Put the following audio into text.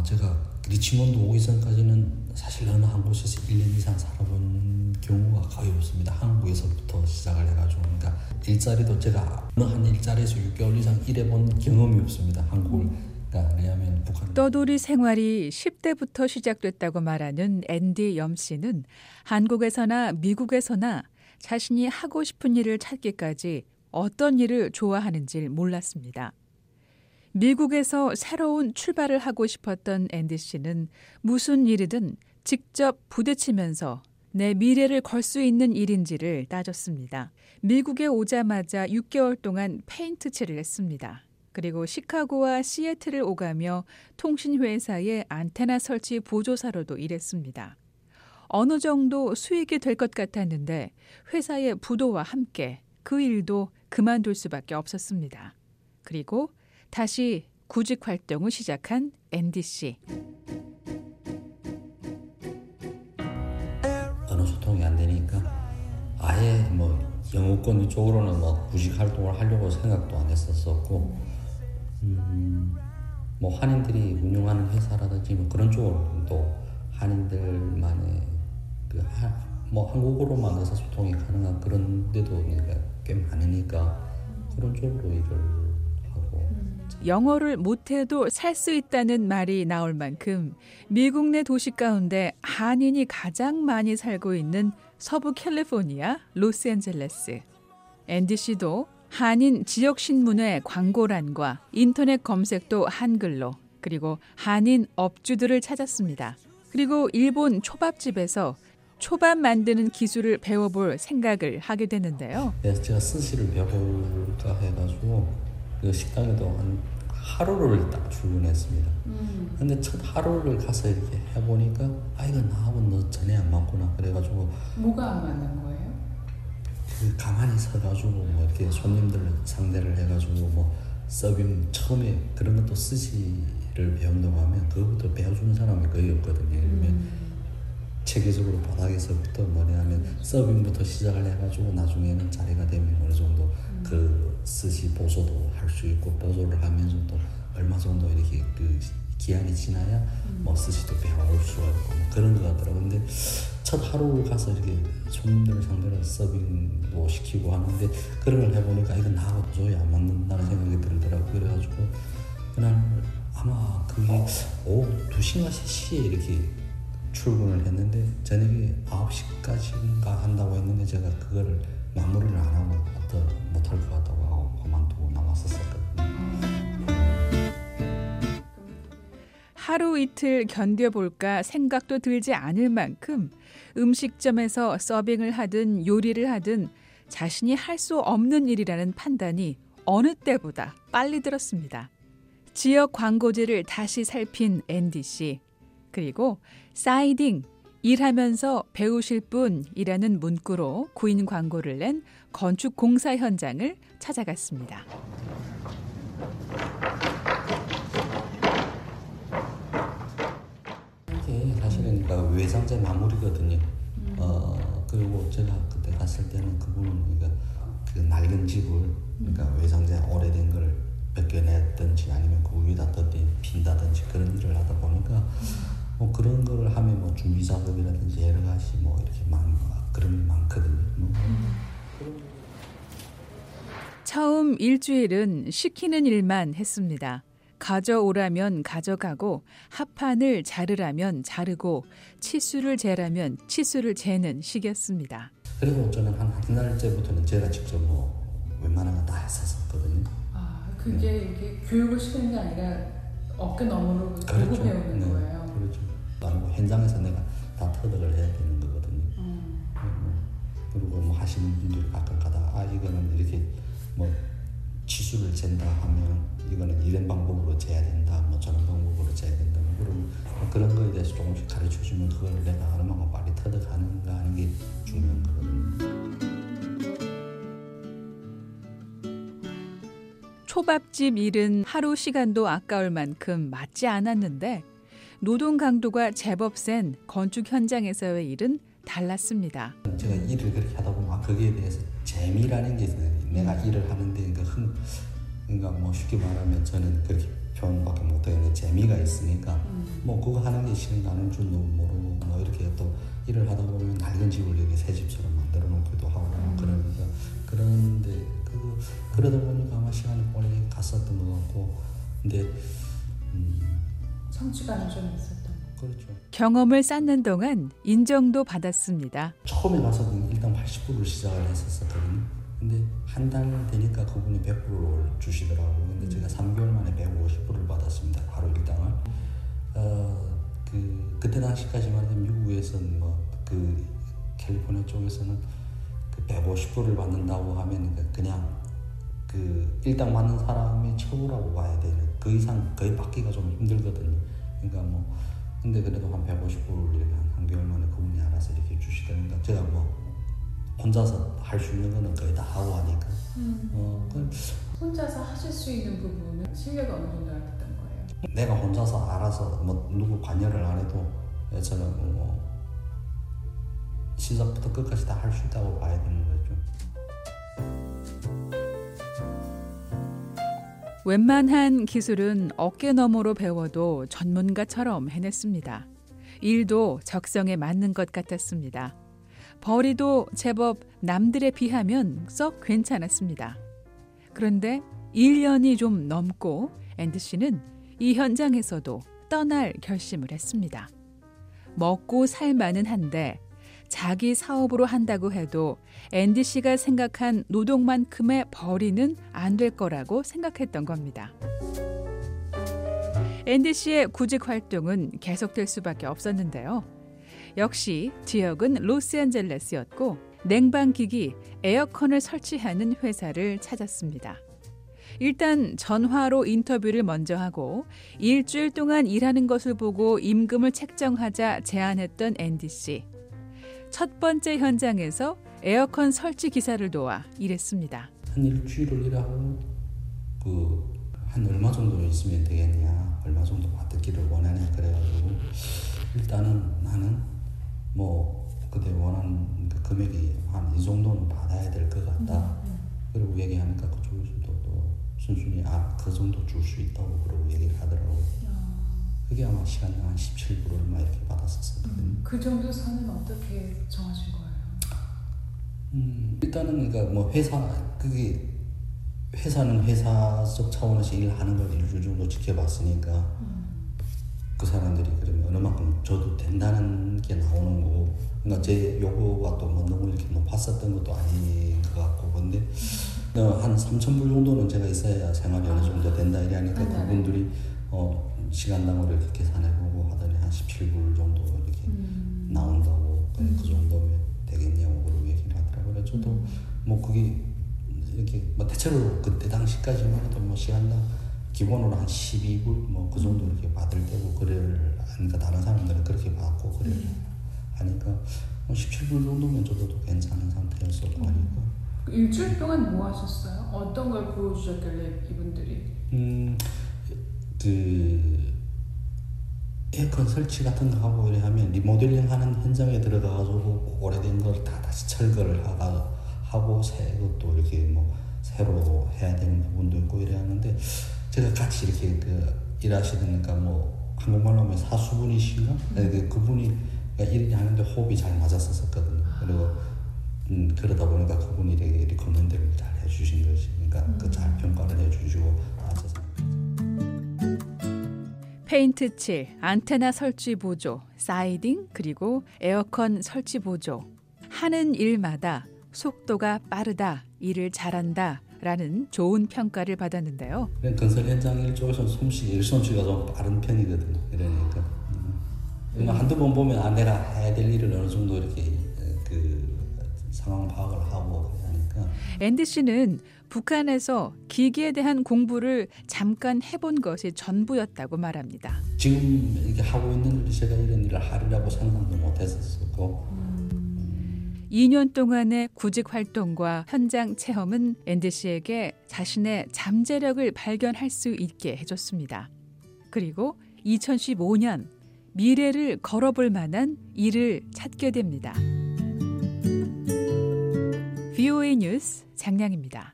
아 제가 리치몬드 오기 전까지는 사실 어느 한 곳에서 1년 이상 살아본 경우가 거의 없습니다. 한국에서부터 시작을 해가지고 그러니까 일자리도 제가 어느 한 일자리에서 6개월 이상 일해본 경험이 없습니다. 한국을 그러니까 왜냐하면 북한 떠돌이 생활이 10대부터 시작됐다고 말하는 앤디 염 씨는 한국에서나 미국에서나 자신이 하고 싶은 일을 찾기까지 어떤 일을 좋아하는지 몰랐습니다. 미국에서 새로운 출발을 하고 싶었던 앤디 씨는 무슨 일이든 직접 부딪히면서 내 미래를 걸 수 있는 일인지를 따졌습니다. 미국에 오자마자 6개월 동안 페인트 칠을 했습니다. 그리고 시카고와 시애틀을 오가며 통신회사의 안테나 설치 보조사로도 일했습니다. 어느 정도 수익이 될 것 같았는데 회사의 부도와 함께 그 일도 그만둘 수밖에 없었습니다. 그리고 다시 구직 활동을 시작한 앤디 씨. 언어 소통이 안 되니까 아예 뭐 영어권 쪽으로는 뭐 구직 활동을 하려고 생각도 안 했었었고 음, 뭐 한인들이 운영하는 회사라든지 뭐 그런 쪽으로도 한인들만의 그뭐 한국어로만 의사소통이 가능한 그런 데도 꽤 많으니까 그런 쪽으로 일을 영어를 못해도 살 수 있다는 말이 나올 만큼 미국 내 도시 가운데 한인이 가장 많이 살고 있는 서부 캘리포니아 로스앤젤레스. 앤디 씨도 한인 지역 신문의 광고란과 인터넷 검색도 한글로 그리고 한인 업주들을 찾았습니다. 그리고 일본 초밥집에서 초밥 만드는 기술을 배워볼 생각을 하게 되는데요. 그래서 제가 스시를 배워볼까 해가지고 그 식당에도 한 하루를 딱 출근했습니다. 음. 근데 첫 하루를 가서 이렇게 해보니까 아 이거 나하고 너 전에 안 맞구나 그래가지고 뭐가 안 맞는 거예요? 그 가만히 서가지고 뭐 이렇게 손님들 상대를 해가지고 뭐 서빙 처음에 그런 것도 스시를 배운다고 하면 그것부터 배워주는 사람이 거의 없거든요. 그러면 음. 체계적으로 바닥에서부터 뭐냐면 서빙부터 시작을 해가지고 나중에는 자리가 되면 어느 정도 음. 그 스시 보조도 할 수 있고 보조를 하면서도 얼마 정도 이렇게 그 기한이 지나야 음. 뭐 스시도 배워올 수가 있고 뭐 그런 거 같더라고 근데 첫 하루 가서 이렇게 손님들 상대로 서빙도 시키고 하는데 그런 걸 해보니까 이건 나하고 도저히 안 맞는다는 생각이 들더라고 그래가지고 그날 아마 그게 오후 2시인가 3시에 이렇게 출근을 했는데 저녁에 9시까지인가 한다고 했는데 제가 그거를 마무리를 안 하고 못할 것 같다고 하고 그만두고 나왔었거든요. 하루 이틀 견뎌볼까 생각도 들지 않을 만큼 음식점에서 서빙을 하든 요리를 하든 자신이 할 수 없는 일이라는 판단이 어느 때보다 빨리 들었습니다. 지역 광고지를 다시 살핀 앤디 씨. 그리고 사이딩, 일하면서 배우실 분이라는 문구로 구인 광고를 낸 건축 공사 현장을 찾아갔습니다. 이게 사실은 그러니까 외상제 마무리거든요. 음. 어 그리고 제가 그때 갔을 때는 그분은 그러니까 그 낡은 집을 그러니까 외상제 오래된 걸 벗겨냈든지 아니면 그 위에다 던진 핀다든지 그런 일을 하다 보니까 음. 뭐 그런 걸 하면 뭐 준비 작 가지 뭐 이렇게 많 그런 많거든요. 뭐. 처음 일주일은 시키는 일만 했습니다. 가져오라면 가져가고 합판을 자르라면 자르고 치수를 재라면 치수를 재는 시기였습니다. 그리고 저는 한 한 달째부터는 제가 직접 뭐 웬만한 건다 했었거든요. 아 그게 네. 이게 교육을 시키는 게 아니라 어깨 너머로 그렇죠. 배우는 네. 거예요. 그렇죠. 아니고 현장에서 내가 다 터득을 해야 되는 거거든요. 음. 그리고 뭐 하시는 분들이 가끔 가다가 아 이거는 이렇게 뭐 치수를 잰다 하면 이거는 이런 방법으로 재야 된다, 뭐 저런 방법으로 재야 된다, 뭐 그런 뭐 그런 거에 대해서 조금씩 가르쳐 주면 그걸 내가 얼마나 빨리 터득하는가 하는 게 중요한 거거든요. 초밥집 일은 하루 시간도 아까울 만큼 맞지 않았는데 노동 강도가 제법 센 건축 현장에서의 일은 달랐습니다. 제가 일을 그렇게 하다 보면 아, 거기에 대해서 재미라는 게 있어요. 내가 일을 하는데 그러니까, 흥, 그러니까 뭐 쉽게 말하면 저는 그렇게 표현밖에 못하겠는데 재미가 있으니까 음. 뭐 그거 하는 게 싫은 나는 줄 모르고 뭐 이렇게 또 일을 하다 보면 낡은 집을 이렇게 새 집처럼 만들어 놓기도 하고 음. 그러니까 그런데 그 그러다 보니까 아마 시간이 빨리 갔었던 것 같고 근데 음 성취감이 좀 있었던 거. 그렇죠 경험을 쌓는 동안 인정도 받았습니다. 처음에 가서는 일단 80불을 시작을 했었거든요 근데 한 달 되니까 그분이 100불을 주시더라고요 근데 제가 3개월 만에 150불을 받았습니다 하루 일당을 어 그 그때 당시까지만 해도 미국에서는 뭐 그 캘리포니아 쪽에서는 그 150불을 받는다고 하면 그 그냥 그 일당 받는 사람이 최고라고 봐야 되는 그 이상 거의 받기가 좀 힘들거든요. 그러니까 뭐 근데 그래도 한 150불을 이렇게 한, 한 개월 만에 그분이 알아서 이렇게 주시다니까 제가 뭐 혼자서 할 수 있는 거는 거의 다 하고 하니까 어그 혼자서 하실 수 있는 부분은 실력이 어느 정도 됐던 거예요. 내가 혼자서 알아서 뭐 누구 관여를 안 해도 저는 뭐 시작부터 끝까지 다 할 수 있다고 봐야 되는 거죠. 웬만한 기술은 어깨 너머로 배워도 전문가처럼 해냈습니다. 일도 적성에 맞는 것 같았습니다. 벌이도 제법 남들에 비하면 썩 괜찮았습니다. 그런데 1년이 좀 넘고 앤디 씨는 이 현장에서도 떠날 결심을 했습니다. 먹고 살만은 한데 자기 사업으로 한다고 해도 앤디 씨가 생각한 노동만큼의 벌이는 안 될 거라고 생각했던 겁니다. 앤디 씨의 구직 활동은 계속될 수밖에 없었는데요. 역시 지역은 로스앤젤레스였고 냉방기기, 에어컨을 설치하는 회사를 찾았습니다. 일단 전화로 인터뷰를 먼저 하고 일주일 동안 일하는 것을 보고 임금을 책정하자 제안했던 앤디 씨. 첫 번째 현장에서 에어컨 설치 기사를 도와 일했습니다. 한 일주일을 일하고 그 한 얼마 정도 있으면 되겠냐 얼마 정도 받기를 원하냐 그래가지고 일단은 나는 뭐 그때 원하는 그 금액이 한 이 정도는 받아야 될 것 같다. 그리고 얘기하니까 그쪽에서도 또 순순히 아그 정도 줄 수 있다고 그러고 얘기를 하더라고 요 그게 아마 시간당 한 17불 얼마 이렇게 받았었거든요 그 정도 선은 어떻게 정하신 거예요? 음, 일단은 그러니까 뭐 회사 그게 회사는 회사적 차원에서 일하는 걸 일주 정도 지켜봤으니까 그 사람들이 그러면 어느 만큼 저도 된다는 게 나오는 거고 그러니까 제 요구가 또 뭐 너무 이렇게 높았었던 것도 아닌 것 같고 근데 어, 한 3천 불 정도는 제가 있어야 생활이 어느 정도 된다 이러니까 네. 그분들이 어, 시간당 으로 이렇게 계산해보고 하더니 한 17불 정도 이렇게 음. 나온다고 그래, 그 정도면 되겠냐고 그러고 얘기를 하더라고요. 그래서 저도 뭐 그게 이렇게 뭐 대체로 그때 당시까지만 해도 뭐 시간당 기본으로 한 12불 뭐 그 정도 이렇게 받을 때고 그래를 하니까 다른 사람들은 그렇게 받고 그래 하니까 뭐 17불 정도면 저도 또 괜찮은 상태였었고 하니까 그 일주일 동안 뭐 하셨어요? 어떤 걸 보여주셨길래 이분들이? 음, 그 에어컨 설치 같은 거 하고 이래 하면 리모델링 하는 현장에 들어가가지고 오래된 걸 다 다시 철거를 하가 하고 새 것도 이렇게 뭐 새로 해야 되는 부분도 있고 이래 하는데 제가 같이 이렇게 그 일하시니까 뭐 한국말로 하면 사수분이신가 네, 그 그분이 일을 하는데 호흡이 잘 맞았었거든요. 그리고 음, 그러다 보니까 그분이 되게 recommend를 잘 해주신 거지. 그러니까 그 잘 평가를 해주시고 아, 페인트 칠, 안테나 설치 보조, siding, 그리고 에어컨 설치 보조. 하는 일마다 속도가 빠르다, 일을 잘한다. 라는 좋은 평가를 받았는데요. 건설 현장 일 쪽에서 솜씨, 일솜씨가 좀 빠른 편이거든요. 그냥 한두 번 보면 아, 내가 해야 될 일을 어느 정도 이렇게 어, 그 상황 파악을 하고 앤디 씨는 북한에서 기기에 대한 공부를 잠깐 해본 것이 전부였다고 말합니다. 지금 이렇게 하고 있는 제가 이런 일을 하리라고 생각도 못 했었고 2년 동안의 구직 활동과 현장 체험은 앤디 씨에게 자신의 잠재력을 발견할 수 있게 해줬습니다. 그리고 2015년 미래를 걸어볼 만한 일을 찾게 됩니다. VOA 뉴스 장량입니다.